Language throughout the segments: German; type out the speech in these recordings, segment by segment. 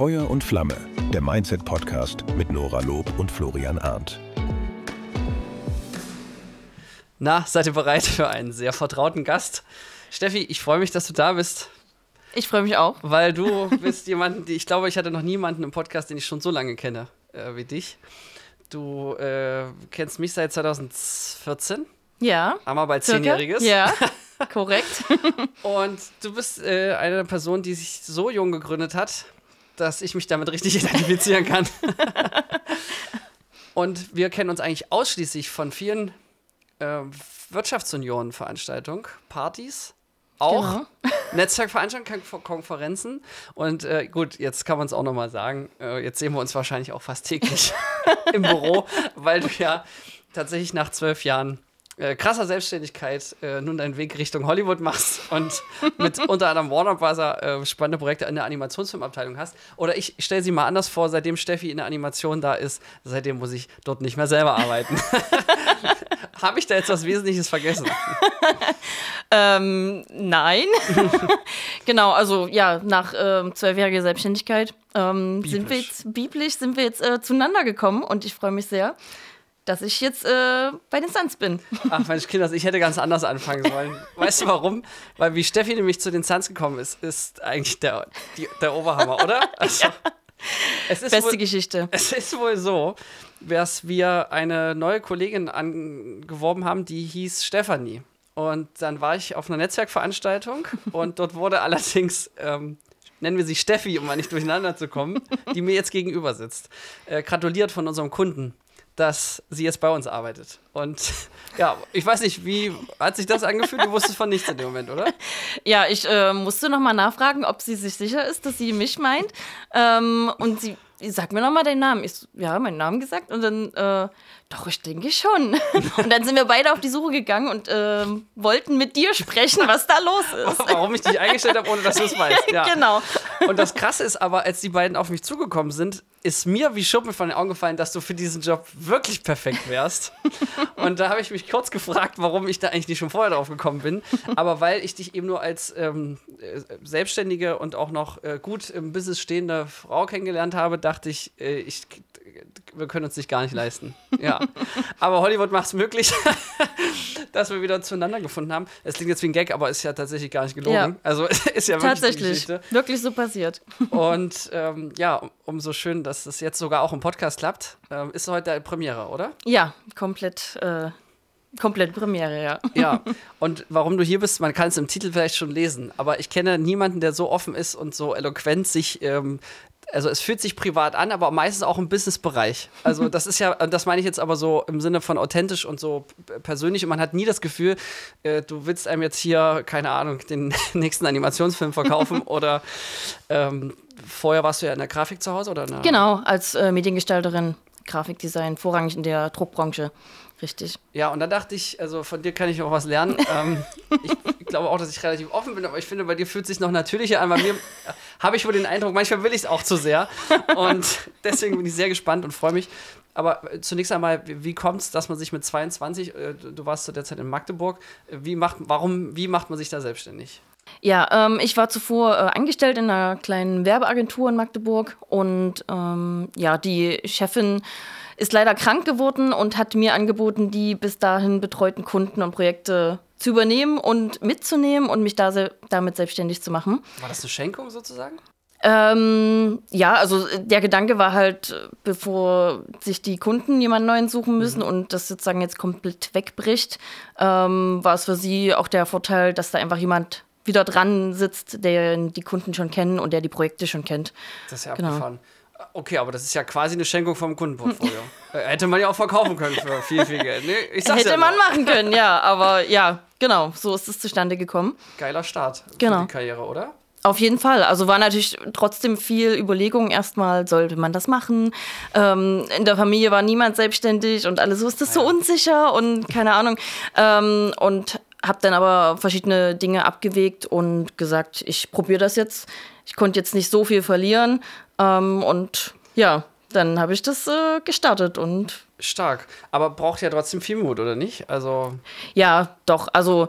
Feuer und Flamme, der Mindset-Podcast mit Nora Lob und Florian Arndt. Na, seid ihr bereit für einen sehr vertrauten Gast? Steffi, ich freue mich, dass du da bist. Ich freue mich auch. Weil du bist jemand, die, ich glaube, ich hatte noch niemanden im Podcast, den ich schon so lange kenne äh, wie dich. Du äh, kennst mich seit 2014. Ja. Wir bald zehnjähriges. Ja, korrekt. Und du bist äh, eine Person, die sich so jung gegründet hat, dass ich mich damit richtig identifizieren kann. Und wir kennen uns eigentlich ausschließlich von vielen äh, Wirtschaftsunionen-Veranstaltungen, Partys, auch genau. Netzwerkveranstaltungen, Konferenzen. Und äh, gut, jetzt kann man es auch nochmal sagen. Äh, jetzt sehen wir uns wahrscheinlich auch fast täglich im Büro, weil du ja tatsächlich nach zwölf Jahren äh, krasser Selbstständigkeit äh, nun deinen Weg Richtung Hollywood machst und mit unter anderem Warner Bros. Äh, spannende Projekte in der Animationsfilmabteilung hast. Oder ich stelle sie mal anders vor, seitdem Steffi in der Animation da ist, seitdem muss ich dort nicht mehr selber arbeiten. Habe ich da jetzt was Wesentliches vergessen? ähm, nein. genau, also ja, nach äh, zwölfjähriger Selbstständigkeit ähm, sind wir jetzt biblisch sind wir jetzt äh, zueinander gekommen und ich freue mich sehr, dass ich jetzt äh, bei den Suns bin. Ach Mensch, Kinders, ich hätte ganz anders anfangen sollen. Weißt du warum? Weil wie Steffi nämlich zu den Suns gekommen ist, ist eigentlich der, die, der Oberhammer, oder? Also, ja. Beste wohl, Geschichte. Es ist wohl so, dass wir eine neue Kollegin angeworben haben, die hieß Stefanie. Und dann war ich auf einer Netzwerkveranstaltung und dort wurde allerdings, ähm, nennen wir sie Steffi, um mal nicht durcheinander zu kommen, die mir jetzt gegenüber sitzt, äh, gratuliert von unserem Kunden dass sie jetzt bei uns arbeitet. Und ja, ich weiß nicht, wie hat sich das angefühlt? Du wusstest von nichts in dem Moment, oder? Ja, ich äh, musste nochmal nachfragen, ob sie sich sicher ist, dass sie mich meint. Ähm, und sie sag mir nochmal deinen Namen. Ich, ja, meinen Namen gesagt. Und dann, äh, doch, ich denke schon. Und dann sind wir beide auf die Suche gegangen und äh, wollten mit dir sprechen, was da los ist. Warum ich dich eingestellt habe, ohne dass du es weißt. Ja. genau. Und das Krasse ist aber, als die beiden auf mich zugekommen sind, ist mir wie Schuppen von den Augen gefallen, dass du für diesen Job wirklich perfekt wärst. und da habe ich mich kurz gefragt, warum ich da eigentlich nicht schon vorher drauf gekommen bin. Aber weil ich dich eben nur als ähm, äh, selbstständige und auch noch äh, gut im Business stehende Frau kennengelernt habe, dachte ich, äh, ich wir können uns nicht gar nicht leisten. Ja. Aber Hollywood macht es möglich, dass wir wieder zueinander gefunden haben. Es klingt jetzt wie ein Gag, aber ist ja tatsächlich gar nicht gelogen. Ja. Also ist ja wirklich Tatsächlich. Wirklich so passiert. Und ähm, ja, umso schön, dass es jetzt sogar auch im Podcast klappt. Ähm, ist heute der Premiere, oder? Ja, komplett. Äh Komplett Premiere, ja. Ja, und warum du hier bist, man kann es im Titel vielleicht schon lesen, aber ich kenne niemanden, der so offen ist und so eloquent sich ähm, also es fühlt sich privat an, aber meistens auch im Businessbereich. Also das ist ja, das meine ich jetzt aber so im Sinne von authentisch und so persönlich. Und man hat nie das Gefühl, äh, du willst einem jetzt hier, keine Ahnung, den nächsten Animationsfilm verkaufen oder ähm, vorher warst du ja in der Grafik zu Hause oder? Genau, als äh, Mediengestalterin, Grafikdesign, vorrangig in der Druckbranche. Richtig. Ja, und dann dachte ich, also von dir kann ich auch was lernen. ähm, ich glaube auch, dass ich relativ offen bin, aber ich finde, bei dir fühlt es sich noch natürlicher an. Bei mir habe ich wohl den Eindruck, manchmal will ich es auch zu sehr. Und deswegen bin ich sehr gespannt und freue mich. Aber äh, zunächst einmal, wie kommt es, dass man sich mit 22, äh, du warst zu der Zeit in Magdeburg, wie macht, warum, wie macht man sich da selbstständig? Ja, ähm, ich war zuvor äh, angestellt in einer kleinen Werbeagentur in Magdeburg und ähm, ja, die Chefin ist leider krank geworden und hat mir angeboten, die bis dahin betreuten Kunden und Projekte zu übernehmen und mitzunehmen und mich da se damit selbstständig zu machen. War das eine Schenkung sozusagen? Ähm, ja, also der Gedanke war halt, bevor sich die Kunden jemanden neuen suchen müssen mhm. und das sozusagen jetzt komplett wegbricht, ähm, war es für sie auch der Vorteil, dass da einfach jemand wieder dran sitzt, der die Kunden schon kennen und der die Projekte schon kennt. Das ist ja genau. Okay, aber das ist ja quasi eine Schenkung vom Kundenportfolio. Äh, hätte man ja auch verkaufen können für viel, viel Geld. Nee, ich sag's Hätte ja man machen können, ja. Aber ja, genau, so ist es zustande gekommen. Geiler Start genau. für die Karriere, oder? Auf jeden Fall. Also war natürlich trotzdem viel Überlegung. Erstmal, sollte man das machen? Ähm, in der Familie war niemand selbstständig und alles so ist das so unsicher und keine Ahnung. Ähm, und habe dann aber verschiedene Dinge abgewegt und gesagt, ich probiere das jetzt. Ich konnte jetzt nicht so viel verlieren. Ähm, und ja, dann habe ich das äh, gestartet und. Stark. Aber braucht ja trotzdem viel Mut, oder nicht? Also. Ja, doch. Also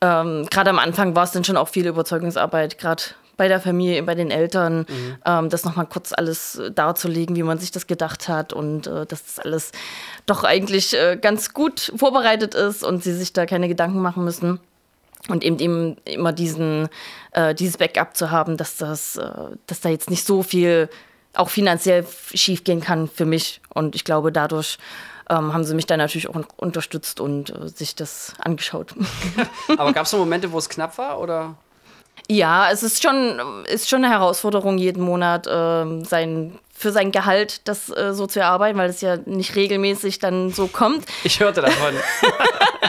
ähm, gerade am Anfang war es dann schon auch viel Überzeugungsarbeit, gerade bei der Familie, bei den Eltern, mhm. ähm, das nochmal kurz alles darzulegen, wie man sich das gedacht hat und äh, dass das alles doch eigentlich äh, ganz gut vorbereitet ist und sie sich da keine Gedanken machen müssen. Und eben, eben immer diesen, äh, dieses Backup zu haben, dass, das, äh, dass da jetzt nicht so viel auch finanziell schiefgehen kann für mich. Und ich glaube, dadurch ähm, haben sie mich dann natürlich auch unterstützt und äh, sich das angeschaut. Aber gab es so Momente, wo es knapp war? Oder? Ja, es ist schon, ist schon eine Herausforderung, jeden Monat äh, sein für sein Gehalt das äh, so zu erarbeiten, weil es ja nicht regelmäßig dann so kommt. Ich hörte davon.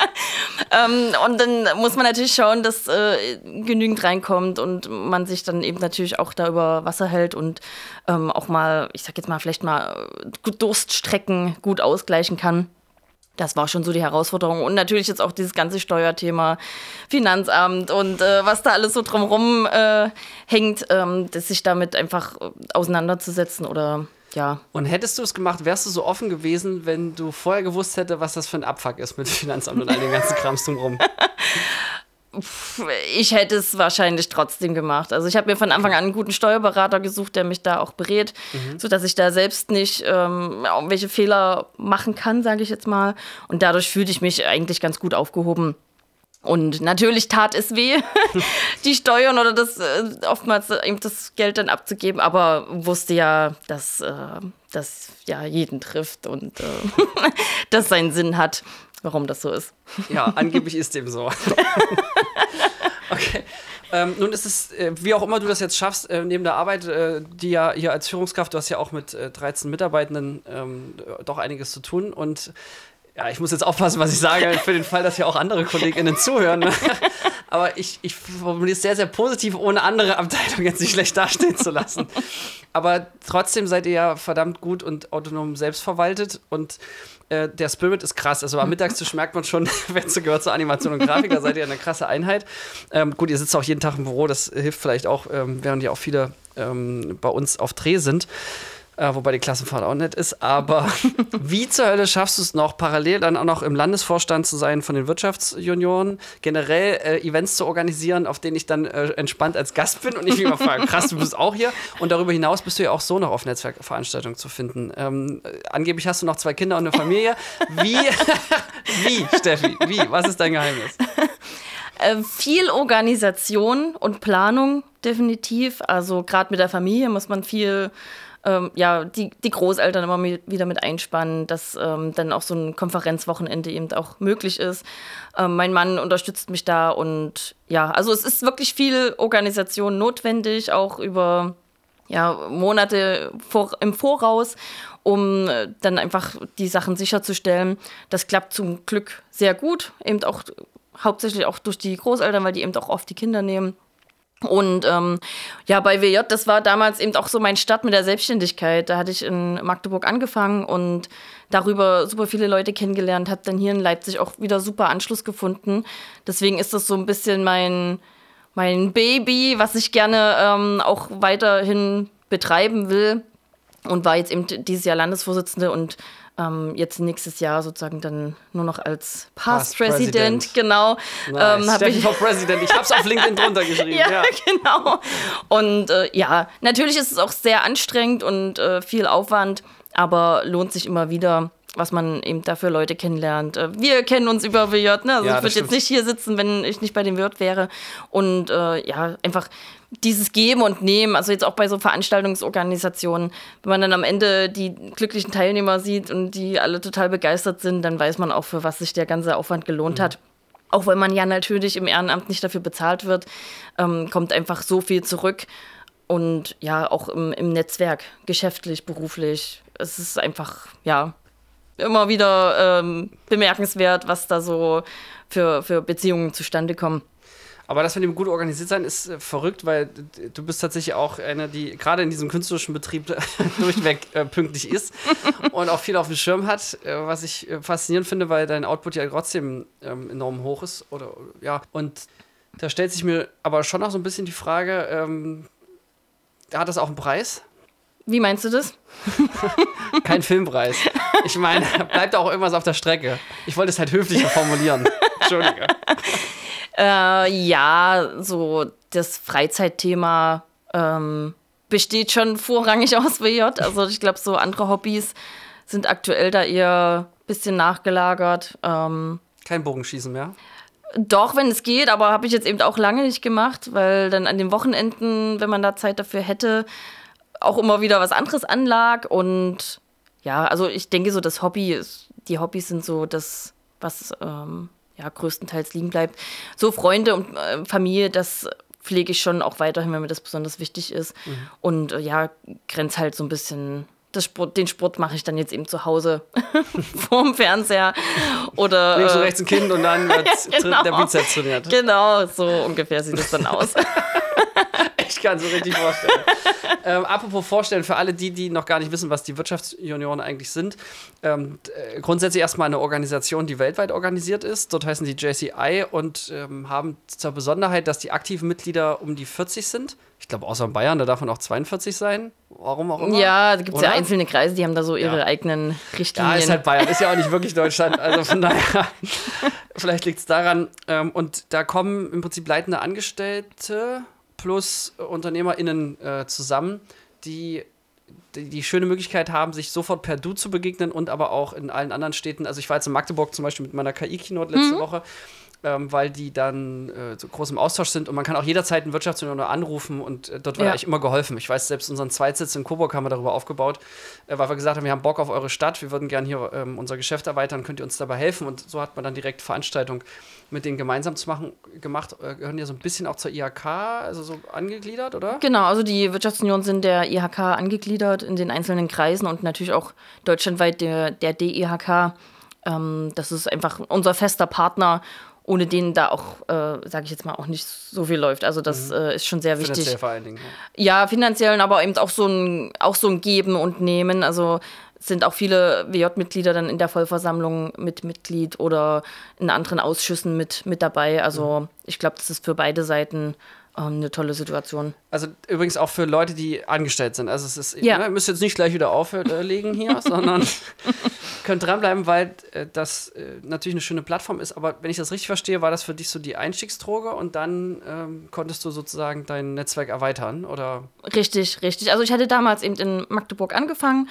ähm, und dann muss man natürlich schauen, dass äh, genügend reinkommt und man sich dann eben natürlich auch da über Wasser hält und ähm, auch mal, ich sag jetzt mal, vielleicht mal Durststrecken gut ausgleichen kann. Das war schon so die Herausforderung. Und natürlich jetzt auch dieses ganze Steuerthema, Finanzamt und äh, was da alles so drumherum äh, hängt, ähm, dass sich damit einfach äh, auseinanderzusetzen oder ja. Und hättest du es gemacht, wärst du so offen gewesen, wenn du vorher gewusst hättest, was das für ein Abfuck ist mit Finanzamt und all den ganzen Krams drumherum? ich hätte es wahrscheinlich trotzdem gemacht. Also ich habe mir von Anfang an einen guten Steuerberater gesucht, der mich da auch berät, mhm. sodass ich da selbst nicht ähm, welche Fehler machen kann, sage ich jetzt mal. Und dadurch fühlte ich mich eigentlich ganz gut aufgehoben. Und natürlich tat es weh, die Steuern oder das äh, oftmals eben das Geld dann abzugeben, aber wusste ja, dass äh, das ja jeden trifft und äh, das seinen Sinn hat warum das so ist. Ja, angeblich ist dem so. okay. Ähm, nun ist es, äh, wie auch immer du das jetzt schaffst, äh, neben der Arbeit, äh, die ja hier als Führungskraft, du hast ja auch mit 13 äh, Mitarbeitenden ähm, doch einiges zu tun und ja, ich muss jetzt aufpassen, was ich sage, für den Fall, dass ja auch andere KollegInnen zuhören. Aber ich, ich formuliere es sehr, sehr positiv, ohne andere Abteilungen jetzt nicht schlecht dastehen zu lassen. Aber trotzdem seid ihr ja verdammt gut und autonom selbstverwaltet und äh, der Spirit ist krass. Also am Mittagstisch merkt man schon, wenn es gehört zur Animation und Grafik, da seid ihr eine krasse Einheit. Ähm, gut, ihr sitzt auch jeden Tag im Büro, das hilft vielleicht auch, ähm, während ja auch viele ähm, bei uns auf Dreh sind. Äh, wobei die Klassenfahrt auch nett ist. Aber wie zur Hölle schaffst du es noch, parallel dann auch noch im Landesvorstand zu sein von den Wirtschaftsjunioren, generell äh, Events zu organisieren, auf denen ich dann äh, entspannt als Gast bin und ich mich immer frage, krass, du bist auch hier. Und darüber hinaus bist du ja auch so noch auf Netzwerkveranstaltungen zu finden. Ähm, äh, angeblich hast du noch zwei Kinder und eine Familie. Wie, wie, Steffi, wie? Was ist dein Geheimnis? Äh, viel Organisation und Planung definitiv. Also gerade mit der Familie muss man viel ähm, ja, die, die Großeltern immer mit, wieder mit einspannen, dass ähm, dann auch so ein Konferenzwochenende eben auch möglich ist. Ähm, mein Mann unterstützt mich da und ja, also es ist wirklich viel Organisation notwendig, auch über ja, Monate vor, im Voraus, um äh, dann einfach die Sachen sicherzustellen. Das klappt zum Glück sehr gut, eben auch hauptsächlich auch durch die Großeltern, weil die eben auch oft die Kinder nehmen. Und ähm, ja, bei WJ, das war damals eben auch so mein Start mit der Selbstständigkeit. Da hatte ich in Magdeburg angefangen und darüber super viele Leute kennengelernt, habe dann hier in Leipzig auch wieder super Anschluss gefunden. Deswegen ist das so ein bisschen mein, mein Baby, was ich gerne ähm, auch weiterhin betreiben will. Und war jetzt eben dieses Jahr Landesvorsitzende und ähm, jetzt nächstes Jahr sozusagen dann nur noch als Past, Past President, President, genau. Nice. Ähm, ich for President, ich habe es auf LinkedIn drunter geschrieben. ja, ja, genau. Und äh, ja, natürlich ist es auch sehr anstrengend und äh, viel Aufwand, aber lohnt sich immer wieder was man eben dafür Leute kennenlernt. Äh, wir kennen uns über WJ, ne? Also ja, ich würde jetzt nicht hier sitzen, wenn ich nicht bei dem Wirt wäre. Und äh, ja, einfach dieses Geben und Nehmen, also jetzt auch bei so Veranstaltungsorganisationen, wenn man dann am Ende die glücklichen Teilnehmer sieht und die alle total begeistert sind, dann weiß man auch, für was sich der ganze Aufwand gelohnt mhm. hat. Auch wenn man ja natürlich im Ehrenamt nicht dafür bezahlt wird, ähm, kommt einfach so viel zurück. Und ja, auch im, im Netzwerk, geschäftlich, beruflich. Es ist einfach, ja, immer wieder ähm, bemerkenswert, was da so für, für Beziehungen zustande kommen. Aber das mit dem gut organisiert sein ist äh, verrückt, weil du bist tatsächlich auch eine, die gerade in diesem künstlerischen Betrieb durchweg äh, pünktlich ist und auch viel auf dem Schirm hat, äh, was ich äh, faszinierend finde, weil dein Output ja trotzdem ähm, enorm hoch ist. Oder ja, und da stellt sich mir aber schon noch so ein bisschen die Frage, ähm, hat das auch einen Preis? Wie meinst du das? Kein Filmpreis. Ich meine, bleibt auch irgendwas auf der Strecke. Ich wollte es halt höflicher formulieren. Entschuldige. Äh, ja, so das Freizeitthema ähm, besteht schon vorrangig aus WJ. Also ich glaube, so andere Hobbys sind aktuell da eher ein bisschen nachgelagert. Ähm, Kein Bogenschießen mehr? Doch, wenn es geht, aber habe ich jetzt eben auch lange nicht gemacht, weil dann an den Wochenenden, wenn man da Zeit dafür hätte, auch immer wieder was anderes anlag. Und ja, also ich denke so, das Hobby, ist, die Hobbys sind so das, was ähm, ja größtenteils liegen bleibt. So Freunde und äh, Familie, das pflege ich schon auch weiterhin, wenn mir das besonders wichtig ist. Mhm. Und äh, ja, grenzt halt so ein bisschen Sport, den Sport mache ich dann jetzt eben zu Hause vorm Fernseher. Oder, Links und rechts ein Kind und dann wird genau. der Bizeps trainiert. Genau, so ungefähr sieht es dann aus. ich kann es so richtig vorstellen. ähm, apropos vorstellen, für alle die, die noch gar nicht wissen, was die Wirtschaftsjunioren eigentlich sind. Ähm, äh, grundsätzlich erstmal eine Organisation, die weltweit organisiert ist. Dort heißen die JCI und ähm, haben zur Besonderheit, dass die aktiven Mitglieder um die 40 sind. Ich glaube, außer in Bayern, da darf man auch 42 sein. Warum auch immer. Ja, da gibt es ja einzelne Kreise, die haben da so ihre ja. eigenen Richtlinien. Ja, ist halt Bayern, ist ja auch nicht wirklich Deutschland. Also von daher, vielleicht liegt es daran. Ähm, und da kommen im Prinzip leitende Angestellte plus UnternehmerInnen äh, zusammen, die, die die schöne Möglichkeit haben, sich sofort per Du zu begegnen und aber auch in allen anderen Städten. Also ich war jetzt in Magdeburg zum Beispiel mit meiner KI-Keynote letzte mhm. Woche ähm, weil die dann äh, so groß im Austausch sind und man kann auch jederzeit einen Wirtschaftsunion anrufen und äh, dort wird ja. eigentlich immer geholfen. Ich weiß, selbst unseren Zweitsitz in Coburg haben wir darüber aufgebaut, äh, weil wir gesagt haben, wir haben Bock auf eure Stadt, wir würden gerne hier ähm, unser Geschäft erweitern, könnt ihr uns dabei helfen? Und so hat man dann direkt Veranstaltungen mit denen gemeinsam zu machen gemacht. Äh, gehören ja so ein bisschen auch zur IHK, also so angegliedert, oder? Genau, also die Wirtschaftsunion sind der IHK angegliedert in den einzelnen Kreisen und natürlich auch deutschlandweit der, der DIHK. Ähm, das ist einfach unser fester Partner ohne den da auch, äh, sage ich jetzt mal, auch nicht so viel läuft. Also das mhm. äh, ist schon sehr wichtig. Finanziell vor allen Dingen. Ja. ja, finanziell, aber eben auch so ein, auch so ein Geben und Nehmen. Also sind auch viele WJ-Mitglieder dann in der Vollversammlung mit Mitglied oder in anderen Ausschüssen mit, mit dabei. Also mhm. ich glaube, das ist für beide Seiten eine tolle Situation. Also übrigens auch für Leute, die angestellt sind. Also es ist, ja. ne, ihr müsst jetzt nicht gleich wieder auflegen hier, sondern könnt dranbleiben, weil äh, das äh, natürlich eine schöne Plattform ist. Aber wenn ich das richtig verstehe, war das für dich so die Einstiegsdroge und dann ähm, konntest du sozusagen dein Netzwerk erweitern, oder? Richtig, richtig. Also ich hatte damals eben in Magdeburg angefangen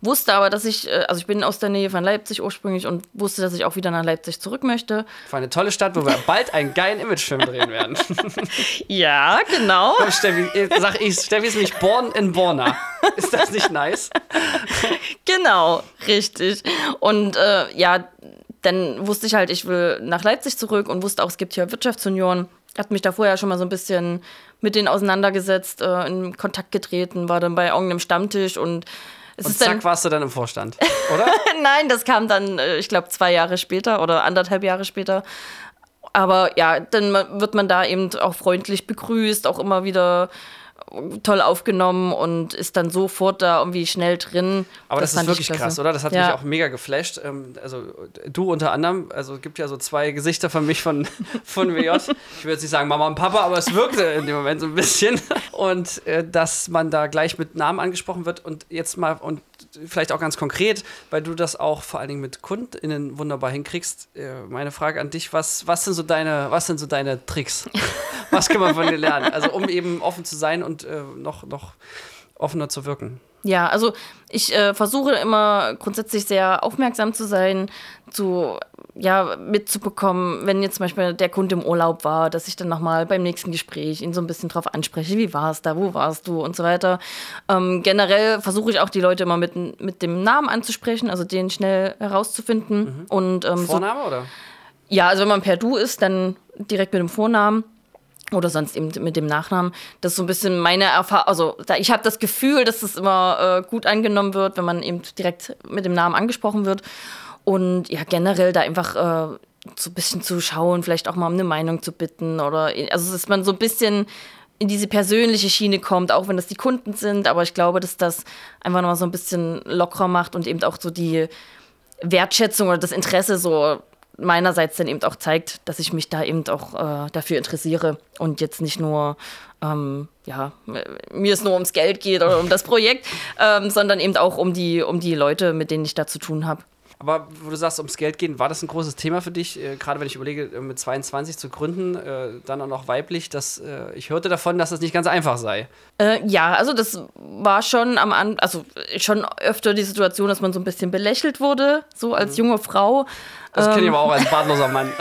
wusste aber, dass ich, äh, also ich bin aus der Nähe von Leipzig ursprünglich und wusste, dass ich auch wieder nach Leipzig zurück möchte. Für eine tolle Stadt, wo wir bald einen geilen Imagefilm drehen werden. ja, genau. Steffi, sag ich, Steffi ist nämlich born in Borna. Ist das nicht nice? genau, richtig. Und äh, ja, dann wusste ich halt, ich will nach Leipzig zurück und wusste auch, es gibt hier Wirtschaftsunion. Hat mich da vorher schon mal so ein bisschen mit denen auseinandergesetzt, äh, in Kontakt getreten, war dann bei irgendeinem Stammtisch und es und zack, dann, warst du dann im Vorstand, oder? Nein, das kam dann, äh, ich glaube, zwei Jahre später oder anderthalb Jahre später. Aber ja, dann wird man da eben auch freundlich begrüßt, auch immer wieder toll aufgenommen und ist dann sofort da irgendwie schnell drin. Aber das, das ist wirklich krass, oder? Das hat ja. mich auch mega geflasht. Ähm, also du unter anderem, also es gibt ja so zwei Gesichter von mich von, von WJ. ich würde jetzt nicht sagen Mama und Papa, aber es wirkte in dem Moment so ein bisschen. Und äh, dass man da gleich mit Namen angesprochen wird und jetzt mal und vielleicht auch ganz konkret, weil du das auch vor allen Dingen mit KundInnen wunderbar hinkriegst. Äh, meine Frage an dich, was, was, sind so deine, was sind so deine Tricks? was kann man von dir lernen? Also um eben offen zu sein und äh, noch, noch offener zu wirken. Ja, also ich äh, versuche immer grundsätzlich sehr aufmerksam zu sein, zu ja, mitzubekommen, wenn jetzt zum Beispiel der Kunde im Urlaub war, dass ich dann nochmal beim nächsten Gespräch ihn so ein bisschen drauf anspreche, wie war es da, wo warst du und so weiter. Ähm, generell versuche ich auch die Leute immer mit, mit dem Namen anzusprechen, also den schnell herauszufinden. Mhm. Und, ähm, Vorname so, oder? Ja, also wenn man per Du ist, dann direkt mit dem Vornamen oder sonst eben mit dem Nachnamen. Das ist so ein bisschen meine Erfahrung. Also ich habe das Gefühl, dass das immer äh, gut angenommen wird, wenn man eben direkt mit dem Namen angesprochen wird. Und ja, generell da einfach äh, so ein bisschen zu schauen, vielleicht auch mal um eine Meinung zu bitten oder also dass man so ein bisschen in diese persönliche Schiene kommt, auch wenn das die Kunden sind, aber ich glaube, dass das einfach nochmal so ein bisschen lockerer macht und eben auch so die Wertschätzung oder das Interesse so meinerseits dann eben auch zeigt, dass ich mich da eben auch äh, dafür interessiere und jetzt nicht nur, ähm, ja, mir es nur ums Geld geht oder um das Projekt, ähm, sondern eben auch um die, um die Leute, mit denen ich da zu tun habe. Aber wo du sagst, ums Geld gehen, war das ein großes Thema für dich? Äh, Gerade wenn ich überlege, äh, mit 22 zu gründen, äh, dann auch noch weiblich, dass, äh, ich hörte davon, dass das nicht ganz einfach sei. Äh, ja, also das war schon am Anfang, also schon öfter die Situation, dass man so ein bisschen belächelt wurde, so als Mhm. junge Frau. Das kenne ich Ähm. aber auch als bartloser Mann,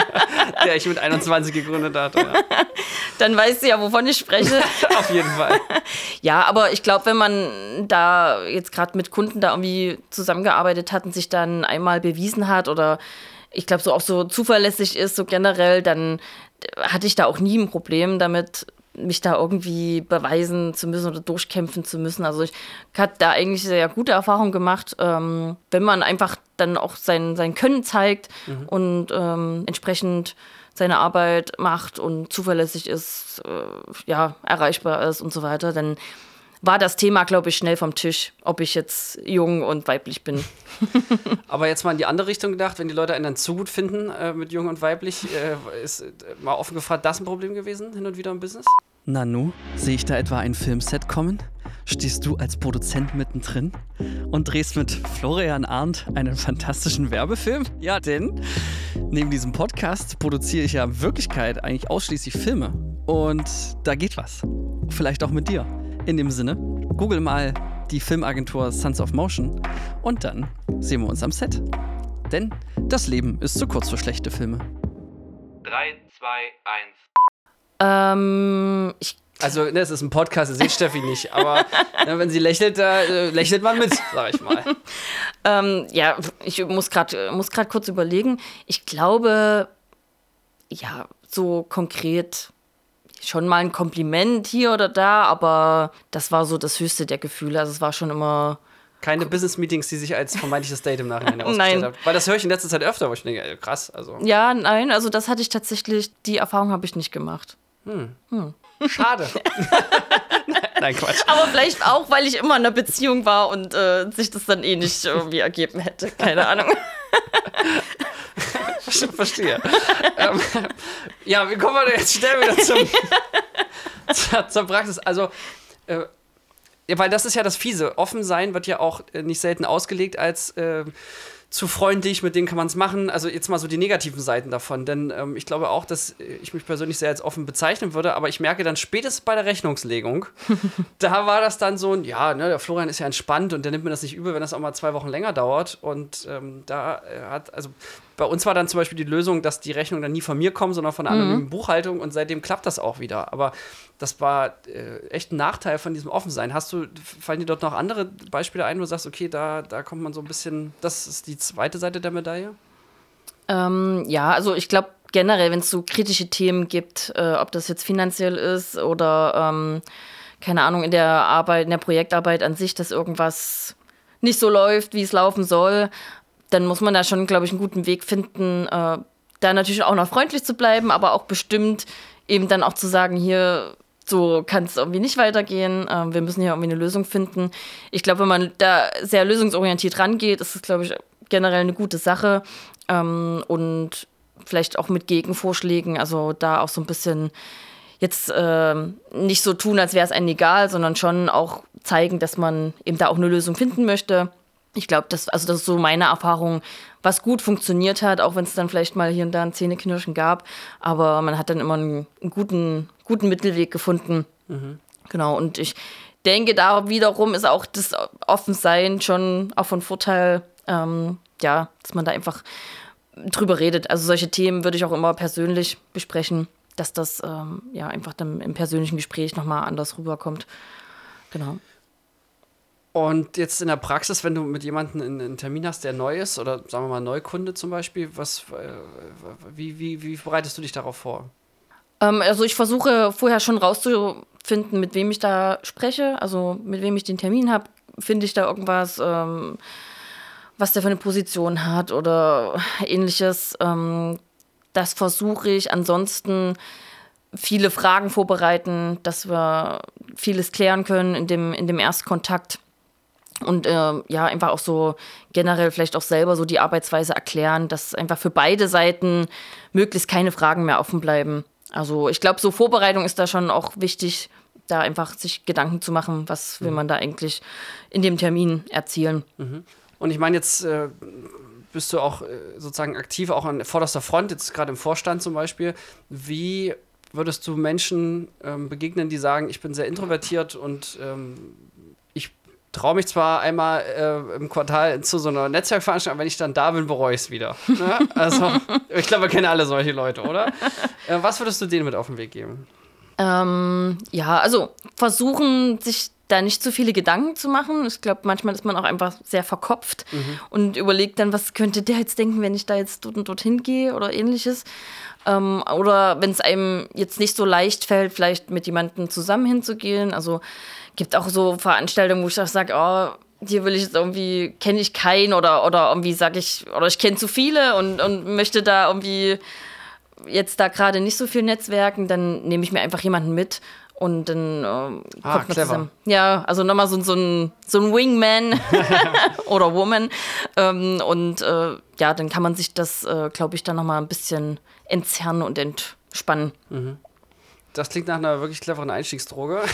der ich mit 21 gegründet hatte. Ja. Dann weißt du ja, wovon ich spreche. Auf jeden Fall. Ja, aber ich glaube, wenn man da jetzt gerade mit Kunden da irgendwie zusammengearbeitet hat und sich dann einmal bewiesen hat oder ich glaube, so auch so zuverlässig ist, so generell, dann hatte ich da auch nie ein Problem damit, mich da irgendwie beweisen zu müssen oder durchkämpfen zu müssen. Also ich habe da eigentlich sehr gute Erfahrungen gemacht, ähm, wenn man einfach dann auch sein, sein Können zeigt und ähm, entsprechend seine Arbeit macht und zuverlässig ist, äh, ja, erreichbar ist und so weiter, dann war das Thema, glaube ich, schnell vom Tisch, ob ich jetzt jung und weiblich bin. Aber jetzt mal in die andere Richtung gedacht, wenn die Leute einen dann zu gut finden äh, mit jung und weiblich, äh, ist äh, mal offen gefragt, das ein Problem gewesen, hin und wieder im Business? Nanu, sehe ich da etwa ein Filmset kommen? Stehst du als Produzent mittendrin und drehst mit Florian Arndt einen fantastischen Werbefilm? Ja, denn neben diesem Podcast produziere ich ja in Wirklichkeit eigentlich ausschließlich Filme. Und da geht was. Vielleicht auch mit dir. In dem Sinne, google mal die Filmagentur Sons of Motion und dann sehen wir uns am Set. Denn das Leben ist zu kurz für schlechte Filme. 3, 2, 1. Ähm, ich, Also, ne, es ist ein Podcast, ihr seht Steffi nicht, aber ne, wenn sie lächelt, da äh, lächelt man mit, sag ich mal. ähm, ja, ich muss gerade muss grad kurz überlegen. Ich glaube, ja, so konkret schon mal ein Kompliment hier oder da, aber das war so das höchste der Gefühle. Also es war schon immer. Keine Business-Meetings, die sich als vermeintliches Date im Nachhinein Nein. ausgestellt haben. Weil das höre ich in letzter Zeit öfter, wo ich denke, ey, krass, also Ja, nein, also das hatte ich tatsächlich, die Erfahrung habe ich nicht gemacht. schade. Nein, Quatsch. Aber vielleicht auch, weil ich immer in einer Beziehung war und äh, sich das dann eh nicht irgendwie ergeben hätte. Keine Ahnung. Verstehe. ähm, ja, wie kommen wir denn jetzt schnell wieder zum, zur, zur Praxis? Also, äh, ja, weil das ist ja das Fiese. Offen sein wird ja auch äh, nicht selten ausgelegt als äh, zu freundlich, mit denen kann man es machen. Also jetzt mal so die negativen Seiten davon. Denn ähm, ich glaube auch, dass äh, ich mich persönlich sehr als offen bezeichnen würde, aber ich merke dann spätestens bei der Rechnungslegung, da war das dann so ein, ja, ne, der Florian ist ja entspannt und der nimmt mir das nicht übel, wenn das auch mal zwei Wochen länger dauert. Und ähm, da äh, hat, also bei uns war dann zum Beispiel die Lösung, dass die Rechnungen dann nie von mir kommen, sondern von einer anonymen Buchhaltung und seitdem klappt das auch wieder. Aber das war äh, echt ein Nachteil von diesem Offensein. Hast du, fallen dir dort noch andere Beispiele ein, wo du sagst, okay, da, da kommt man so ein bisschen, das ist die zweite Seite der Medaille? Ähm, ja, also ich glaube generell, wenn es so kritische Themen gibt, äh, ob das jetzt finanziell ist oder ähm, keine Ahnung, in der Arbeit, in der Projektarbeit an sich, dass irgendwas nicht so läuft, wie es laufen soll, dann muss man da schon, glaube ich, einen guten Weg finden, äh, da natürlich auch noch freundlich zu bleiben, aber auch bestimmt eben dann auch zu sagen, hier, so kann es irgendwie nicht weitergehen. Ähm, wir müssen hier irgendwie eine Lösung finden. Ich glaube, wenn man da sehr lösungsorientiert rangeht, ist es, glaube ich, generell eine gute Sache. Ähm, und vielleicht auch mit Gegenvorschlägen, also da auch so ein bisschen jetzt ähm, nicht so tun, als wäre es einem egal, sondern schon auch zeigen, dass man eben da auch eine Lösung finden möchte. Ich glaube, das, also das ist so meine Erfahrung, was gut funktioniert hat, auch wenn es dann vielleicht mal hier und da ein Zähneknirschen gab. Aber man hat dann immer einen, einen guten, guten Mittelweg gefunden. Genau, und ich denke, da wiederum ist auch das Offensein schon auch von Vorteil, ähm, ja, dass man da einfach drüber redet. Also solche Themen würde ich auch immer persönlich besprechen, dass das ähm, ja einfach dann im persönlichen Gespräch nochmal anders rüberkommt. Genau. Und jetzt in der Praxis, wenn du mit jemandem einen, Termin hast, der neu ist, oder sagen wir mal Neukunde zum Beispiel, was, äh, wie, wie, wie bereitest du dich darauf vor? Ähm, also ich versuche vorher schon rauszufinden, mit wem ich da spreche, also mit wem ich den Termin habe. Finde ich da irgendwas, ähm, was der für eine Position hat oder ähnliches. Ähm, das versuche ich. Ansonsten viele Fragen vorbereiten, dass wir vieles klären können in dem, in dem Erstkontakt. Und ähm, ja, einfach auch so generell vielleicht auch selber so die Arbeitsweise erklären, dass einfach für beide Seiten möglichst keine Fragen mehr offen bleiben. Also ich glaube, so Vorbereitung ist da schon auch wichtig, da einfach sich Gedanken zu machen, was will man da eigentlich in dem Termin erzielen. Und ich meine, jetzt äh, bist du auch äh, sozusagen aktiv, auch an vorderster Front, jetzt gerade im Vorstand zum Beispiel. Wie würdest du Menschen ähm, begegnen, die sagen, ich bin sehr introvertiert und ähm, traue mich zwar einmal äh, im Quartal zu so einer Netzwerkveranstaltung, aber wenn ich dann da bin, bereue ich es wieder. Ne? Also, ich glaube, wir kennen alle solche Leute, oder? Äh, was würdest du denen mit auf den Weg geben? Ähm, ja, also versuchen, sich da nicht zu viele Gedanken zu machen. Ich glaube, manchmal ist man auch einfach sehr verkopft und überlegt dann, was könnte der jetzt denken, wenn ich da jetzt dort und dorthin gehe oder ähnliches. Ähm, oder wenn es einem jetzt nicht so leicht fällt, vielleicht mit jemandem zusammen hinzugehen. Also gibt auch so Veranstaltungen, wo ich auch sage, oh, hier will ich jetzt irgendwie, kenne ich keinen oder, oder irgendwie sage ich, oder ich kenne zu viele und, und möchte da irgendwie jetzt da gerade nicht so viel Netzwerken, dann nehme ich mir einfach jemanden mit und dann ähm, Ah, kommt man clever. zusammen. Ja, also nochmal so, so, ein, so ein Wingman oder Woman. Ähm, und äh, ja, dann kann man sich das, äh, glaube ich, dann nochmal ein bisschen entzerren und entspannen. Das klingt nach einer wirklich cleveren Einstiegsdroge.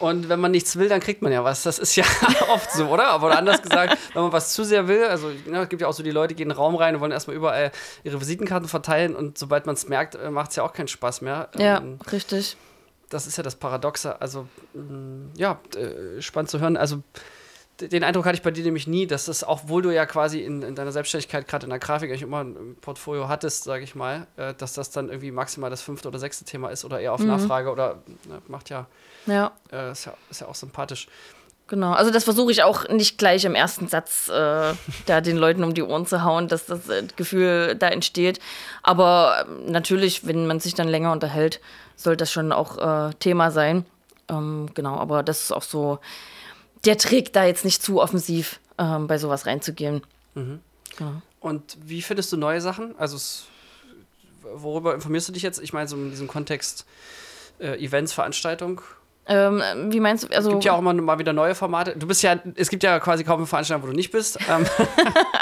Und wenn man nichts will, dann kriegt man ja was. Das ist ja oft so, oder? Aber anders gesagt, wenn man was zu sehr will, also ne, es gibt ja auch so die Leute, die gehen in den Raum rein und wollen erstmal überall ihre Visitenkarten verteilen und sobald man es merkt, macht es ja auch keinen Spaß mehr. Ja, Ähm, richtig. das ist ja das Paradoxe. Also, mh, ja, äh, spannend zu hören. Also, den Eindruck hatte ich bei dir nämlich nie, dass das, auch wohl du ja quasi in, in deiner Selbstständigkeit, gerade in der Grafik, eigentlich immer ein Portfolio hattest, sage ich mal, äh, dass das dann irgendwie maximal das fünfte oder sechste Thema ist oder eher auf Nachfrage oder ne, macht ja, Ja. äh, ist ja, ist ja auch sympathisch. Genau, also das versuche ich auch nicht gleich im ersten Satz äh, da den Leuten um die Ohren zu hauen, dass das äh, Gefühl da entsteht. Aber ähm, natürlich, wenn man sich dann länger unterhält, soll das schon auch äh, Thema sein. Ähm, genau, aber das ist auch so der Trick, da jetzt nicht zu offensiv ähm, bei sowas reinzugehen. Und wie findest du neue Sachen? Also, worüber informierst du dich jetzt? Ich meine, so in diesem Kontext äh, Events, Veranstaltung. Ähm, wie meinst du? Also, Es gibt ja auch immer mal wieder neue Formate. Du bist ja, es gibt ja quasi kaum eine Veranstaltung, wo du nicht bist. Ähm,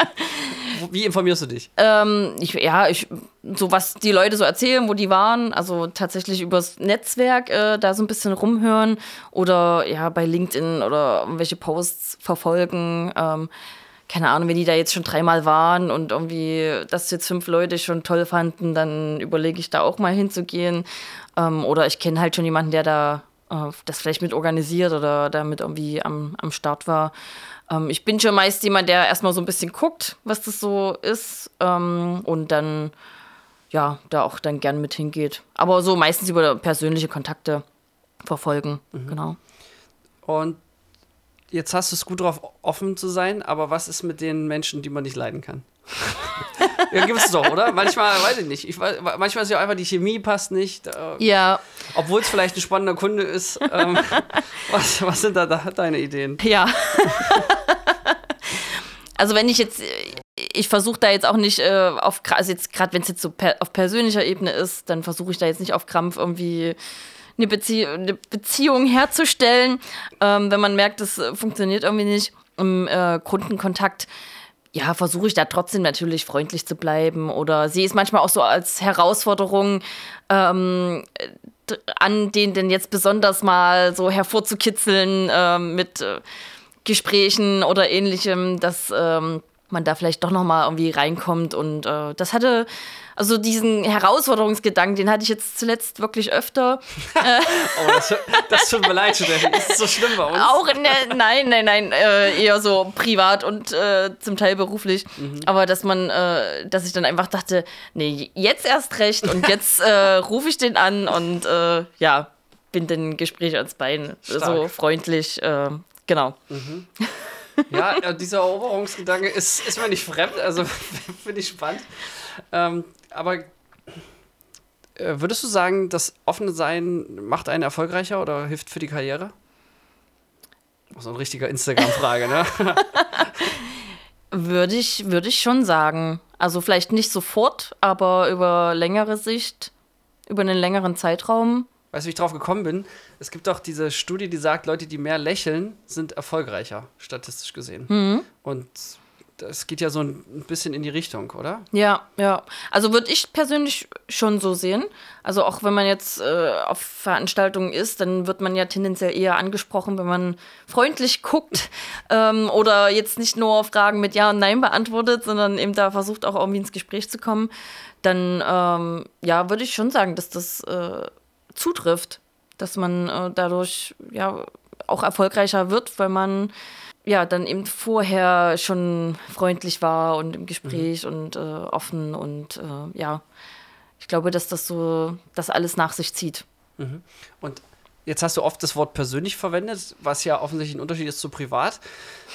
wie informierst du dich? Ähm, ich, ja, ich, so was die Leute so erzählen, wo die waren, also tatsächlich übers Netzwerk äh, da so ein bisschen rumhören oder ja, bei LinkedIn oder irgendwelche Posts verfolgen. Ähm, keine Ahnung, wenn die da jetzt schon dreimal waren und irgendwie das jetzt fünf Leute schon toll fanden, dann überlege ich da auch mal hinzugehen. Ähm, oder ich kenne halt schon jemanden, der da äh, das vielleicht mit organisiert oder damit irgendwie am, am Start war. Ähm, ich bin schon meist jemand, der erstmal so ein bisschen guckt, was das so ist ähm, und dann ja, da auch dann gern mit hingeht. Aber so meistens über persönliche Kontakte verfolgen, genau. Und jetzt hast du es gut drauf, offen zu sein, aber was ist mit den Menschen, die man nicht leiden kann? Ja, gibt es doch, oder? Manchmal, weiß ich nicht. Ich weiß, manchmal ist ja einfach die Chemie passt nicht, äh, Ja, obwohl es vielleicht ein spannender Kunde ist. Ähm, was, was sind da, da deine Ideen? Ja. also wenn ich jetzt, ich versuche da jetzt auch nicht äh, auf, also jetzt gerade wenn es jetzt so per, auf persönlicher Ebene ist, dann versuche ich da jetzt nicht auf Krampf irgendwie eine, Bezie eine Beziehung herzustellen, ähm, wenn man merkt, das funktioniert irgendwie nicht im äh, Kundenkontakt. Ja, versuche ich da trotzdem natürlich freundlich zu bleiben. Oder sehe es manchmal auch so als Herausforderung ähm, an, den denn jetzt besonders mal so hervorzukitzeln ähm, mit äh, Gesprächen oder ähnlichem, dass ähm, man da vielleicht doch noch mal irgendwie reinkommt und äh, das hatte also diesen Herausforderungsgedanken, den hatte ich jetzt zuletzt wirklich öfter. Oh, das, das tut mir leid, Steffi. Ist so schlimm bei uns? Auch in der, nein, nein, nein, äh, eher so privat und äh, zum Teil beruflich. Aber dass man, äh, dass ich dann einfach dachte, nee, jetzt erst recht und jetzt äh, rufe ich den an und äh, ja, bin den Gespräch ans Bein. So Stark. freundlich, äh, genau. Ja, dieser Eroberungsgedanke ist, ist mir nicht fremd, also finde ich spannend. Ähm, aber äh, würdest du sagen, das offene Sein macht einen erfolgreicher oder hilft für die Karriere? So eine richtige Instagram-Frage, ne? Würde ich, würde ich schon sagen. Also vielleicht nicht sofort, aber über längere Sicht, über einen längeren Zeitraum. Weißt du, wie ich drauf gekommen bin? Es gibt doch diese Studie, die sagt, Leute, die mehr lächeln, sind erfolgreicher, statistisch gesehen. Und das geht ja so ein bisschen in die Richtung, oder? Ja, ja. Also würde ich persönlich schon so sehen. Also auch wenn man jetzt äh, auf Veranstaltungen ist, dann wird man ja tendenziell eher angesprochen, wenn man freundlich guckt ähm, oder jetzt nicht nur Fragen mit Ja und Nein beantwortet, sondern eben da versucht auch irgendwie ins Gespräch zu kommen. Dann ähm, ja, würde ich schon sagen, dass das äh, zutrifft, dass man äh, dadurch ja auch erfolgreicher wird, weil man ja, dann eben vorher schon freundlich war und im Gespräch mhm. und äh, offen und äh, ja, ich glaube, dass das so, das alles nach sich zieht. Mhm. Und jetzt hast du oft das Wort persönlich verwendet, was ja offensichtlich ein Unterschied ist zu privat.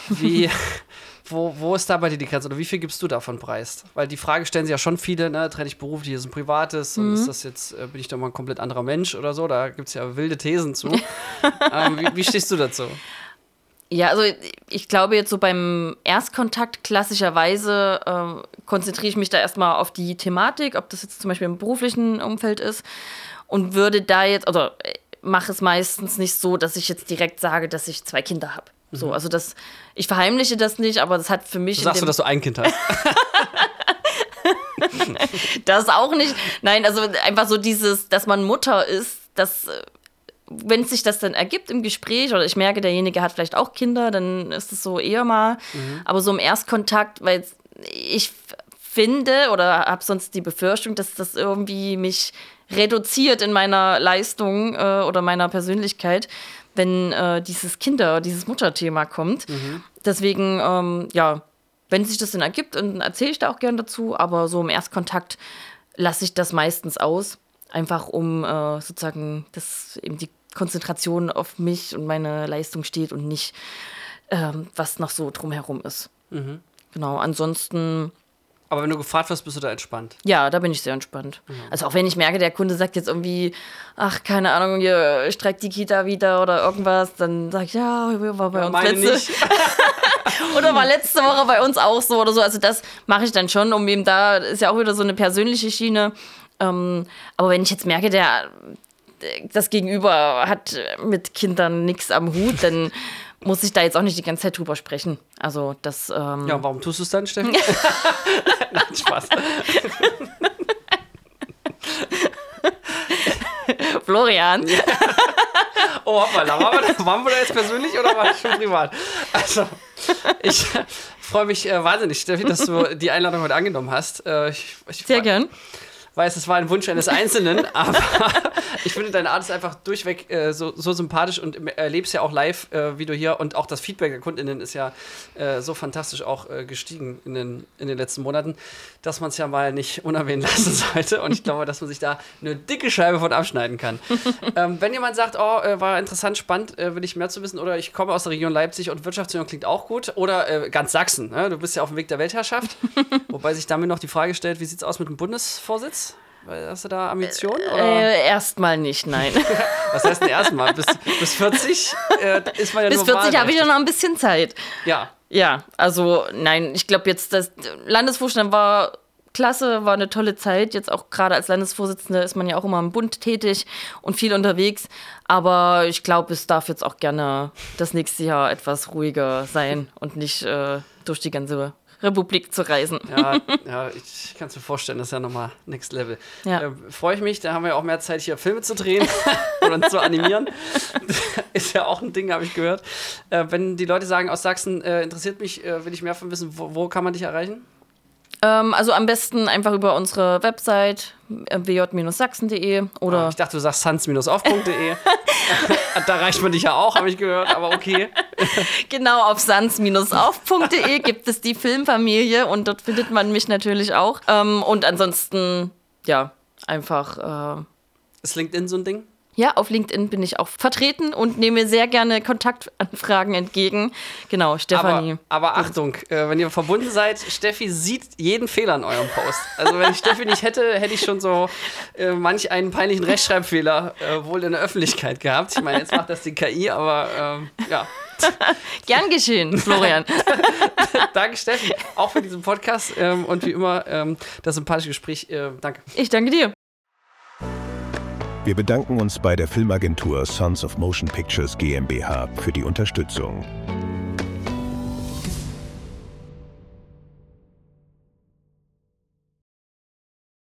Wie, wo, wo ist da bei dir die Grenze oder wie viel gibst du davon preis? Weil die Frage stellen sich ja schon viele, ne, trenne ich berufliches und privates mhm. und ist das jetzt, äh, bin ich doch mal ein komplett anderer Mensch oder so? Da gibt es ja wilde Thesen zu. ähm, wie, wie stehst du dazu? Ja, also ich glaube jetzt so beim Erstkontakt klassischerweise äh, konzentriere ich mich da erstmal auf die Thematik, ob das jetzt zum Beispiel im beruflichen Umfeld ist und würde da jetzt, oder äh, mache es meistens nicht so, dass ich jetzt direkt sage, dass ich zwei Kinder habe. Mhm. So, also das, ich verheimliche das nicht, aber das hat für mich. Du sagst du, dass du ein Kind hast? das auch nicht. Nein, also einfach so dieses, dass man Mutter ist, das äh, wenn sich das dann ergibt im Gespräch oder ich merke, derjenige hat vielleicht auch Kinder, dann ist es so eher mal. Mhm. Aber so im Erstkontakt, weil ich finde oder habe sonst die Befürchtung, dass das irgendwie mich reduziert in meiner Leistung äh, oder meiner Persönlichkeit, wenn äh, dieses Kinder, dieses Mutterthema kommt. Mhm. Deswegen, ähm, ja, wenn sich das dann ergibt, dann erzähle ich da auch gern dazu, aber so im Erstkontakt lasse ich das meistens aus einfach um äh, sozusagen das eben die Konzentration auf mich und meine Leistung steht und nicht, ähm, was noch so drumherum ist. Mhm. Genau, ansonsten. Aber wenn du gefragt wirst, bist du da entspannt? Ja, da bin ich sehr entspannt. Mhm. Also auch wenn ich merke, der Kunde sagt jetzt irgendwie, ach, keine Ahnung, hier streckt die Kita wieder oder irgendwas, dann sage ich, ja, war bei ja, uns letzte. oder war letzte Woche bei uns auch so oder so. Also das mache ich dann schon, um ihm da ist ja auch wieder so eine persönliche Schiene. Ähm, aber wenn ich jetzt merke, der, das Gegenüber hat mit Kindern nichts am Hut, dann muss ich da jetzt auch nicht die ganze Zeit drüber sprechen. Also das. Ähm ja, warum tust du es dann, Steffi? Nein, Spaß. Florian. Ja. Oh, hoppala, waren wir, waren wir da jetzt persönlich oder war das schon privat? Also, ich freue mich äh, wahnsinnig, Steffi, dass du die Einladung heute angenommen hast. Äh, ich, ich Sehr gern weiß, es war ein Wunsch eines Einzelnen, aber ich finde, deine Art ist einfach durchweg äh, so, so, sympathisch und erlebst ja auch live, äh, wie du hier und auch das Feedback der KundInnen ist ja äh, so fantastisch auch äh, gestiegen in den, in den letzten Monaten, dass man es ja mal nicht unerwähnt lassen sollte und ich glaube, dass man sich da eine dicke Scheibe von abschneiden kann. ähm, wenn jemand sagt, oh, äh, war interessant, spannend, äh, will ich mehr zu wissen oder ich komme aus der Region Leipzig und Wirtschaftsunion klingt auch gut oder ganz Sachsen, ne? du bist ja auf dem Weg der Weltherrschaft, wobei sich damit noch die Frage stellt, wie sieht es aus mit dem Bundesvorsitz? Hast du da Ambitionen? Äh, erstmal nicht, nein. Was heißt denn erstmal? Bis, bis 40 äh, ist man ja Bis 40 habe ich ja noch ein bisschen Zeit. Ja. Ja, also nein, ich glaube jetzt, das Landesvorstand war klasse, war eine tolle Zeit. Jetzt auch gerade als Landesvorsitzende ist man ja auch immer im Bund tätig und viel unterwegs. Aber ich glaube, es darf jetzt auch gerne das nächste Jahr etwas ruhiger sein und nicht äh, durch die ganze Republik zu reisen. Ja, ja ich kann es mir vorstellen, das ist ja nochmal Next Level. Ja. Äh, Freue ich mich, da haben wir auch mehr Zeit, hier Filme zu drehen oder zu animieren. ist ja auch ein Ding, habe ich gehört. Äh, wenn die Leute sagen, aus Sachsen äh, interessiert mich, äh, will ich mehr von wissen, wo, wo kann man dich erreichen? Ähm, also am besten einfach über unsere Website wj-sachsen.de oder. Oh, ich dachte, du sagst sans-auf.de. da reicht man dich ja auch, habe ich gehört, aber okay. genau, auf sans-auf.de gibt es die Filmfamilie und dort findet man mich natürlich auch. Ähm, und ansonsten, ja, einfach. Äh, ist LinkedIn so ein Ding? Ja, auf LinkedIn bin ich auch vertreten und nehme sehr gerne Kontaktanfragen entgegen. Genau, Stefanie. Aber, aber Achtung, äh, wenn ihr verbunden seid, Steffi sieht jeden Fehler in eurem Post. Also wenn ich Steffi nicht hätte, hätte ich schon so äh, manch einen peinlichen Rechtschreibfehler äh, wohl in der Öffentlichkeit gehabt. Ich meine, jetzt macht das die KI, aber ähm, ja. Gern geschehen, Florian. danke, Steffi, auch für diesen Podcast ähm, und wie immer ähm, das sympathische Gespräch. Äh, danke. Ich danke dir. Wir bedanken uns bei der Filmagentur Sons of Motion Pictures GmbH für die Unterstützung.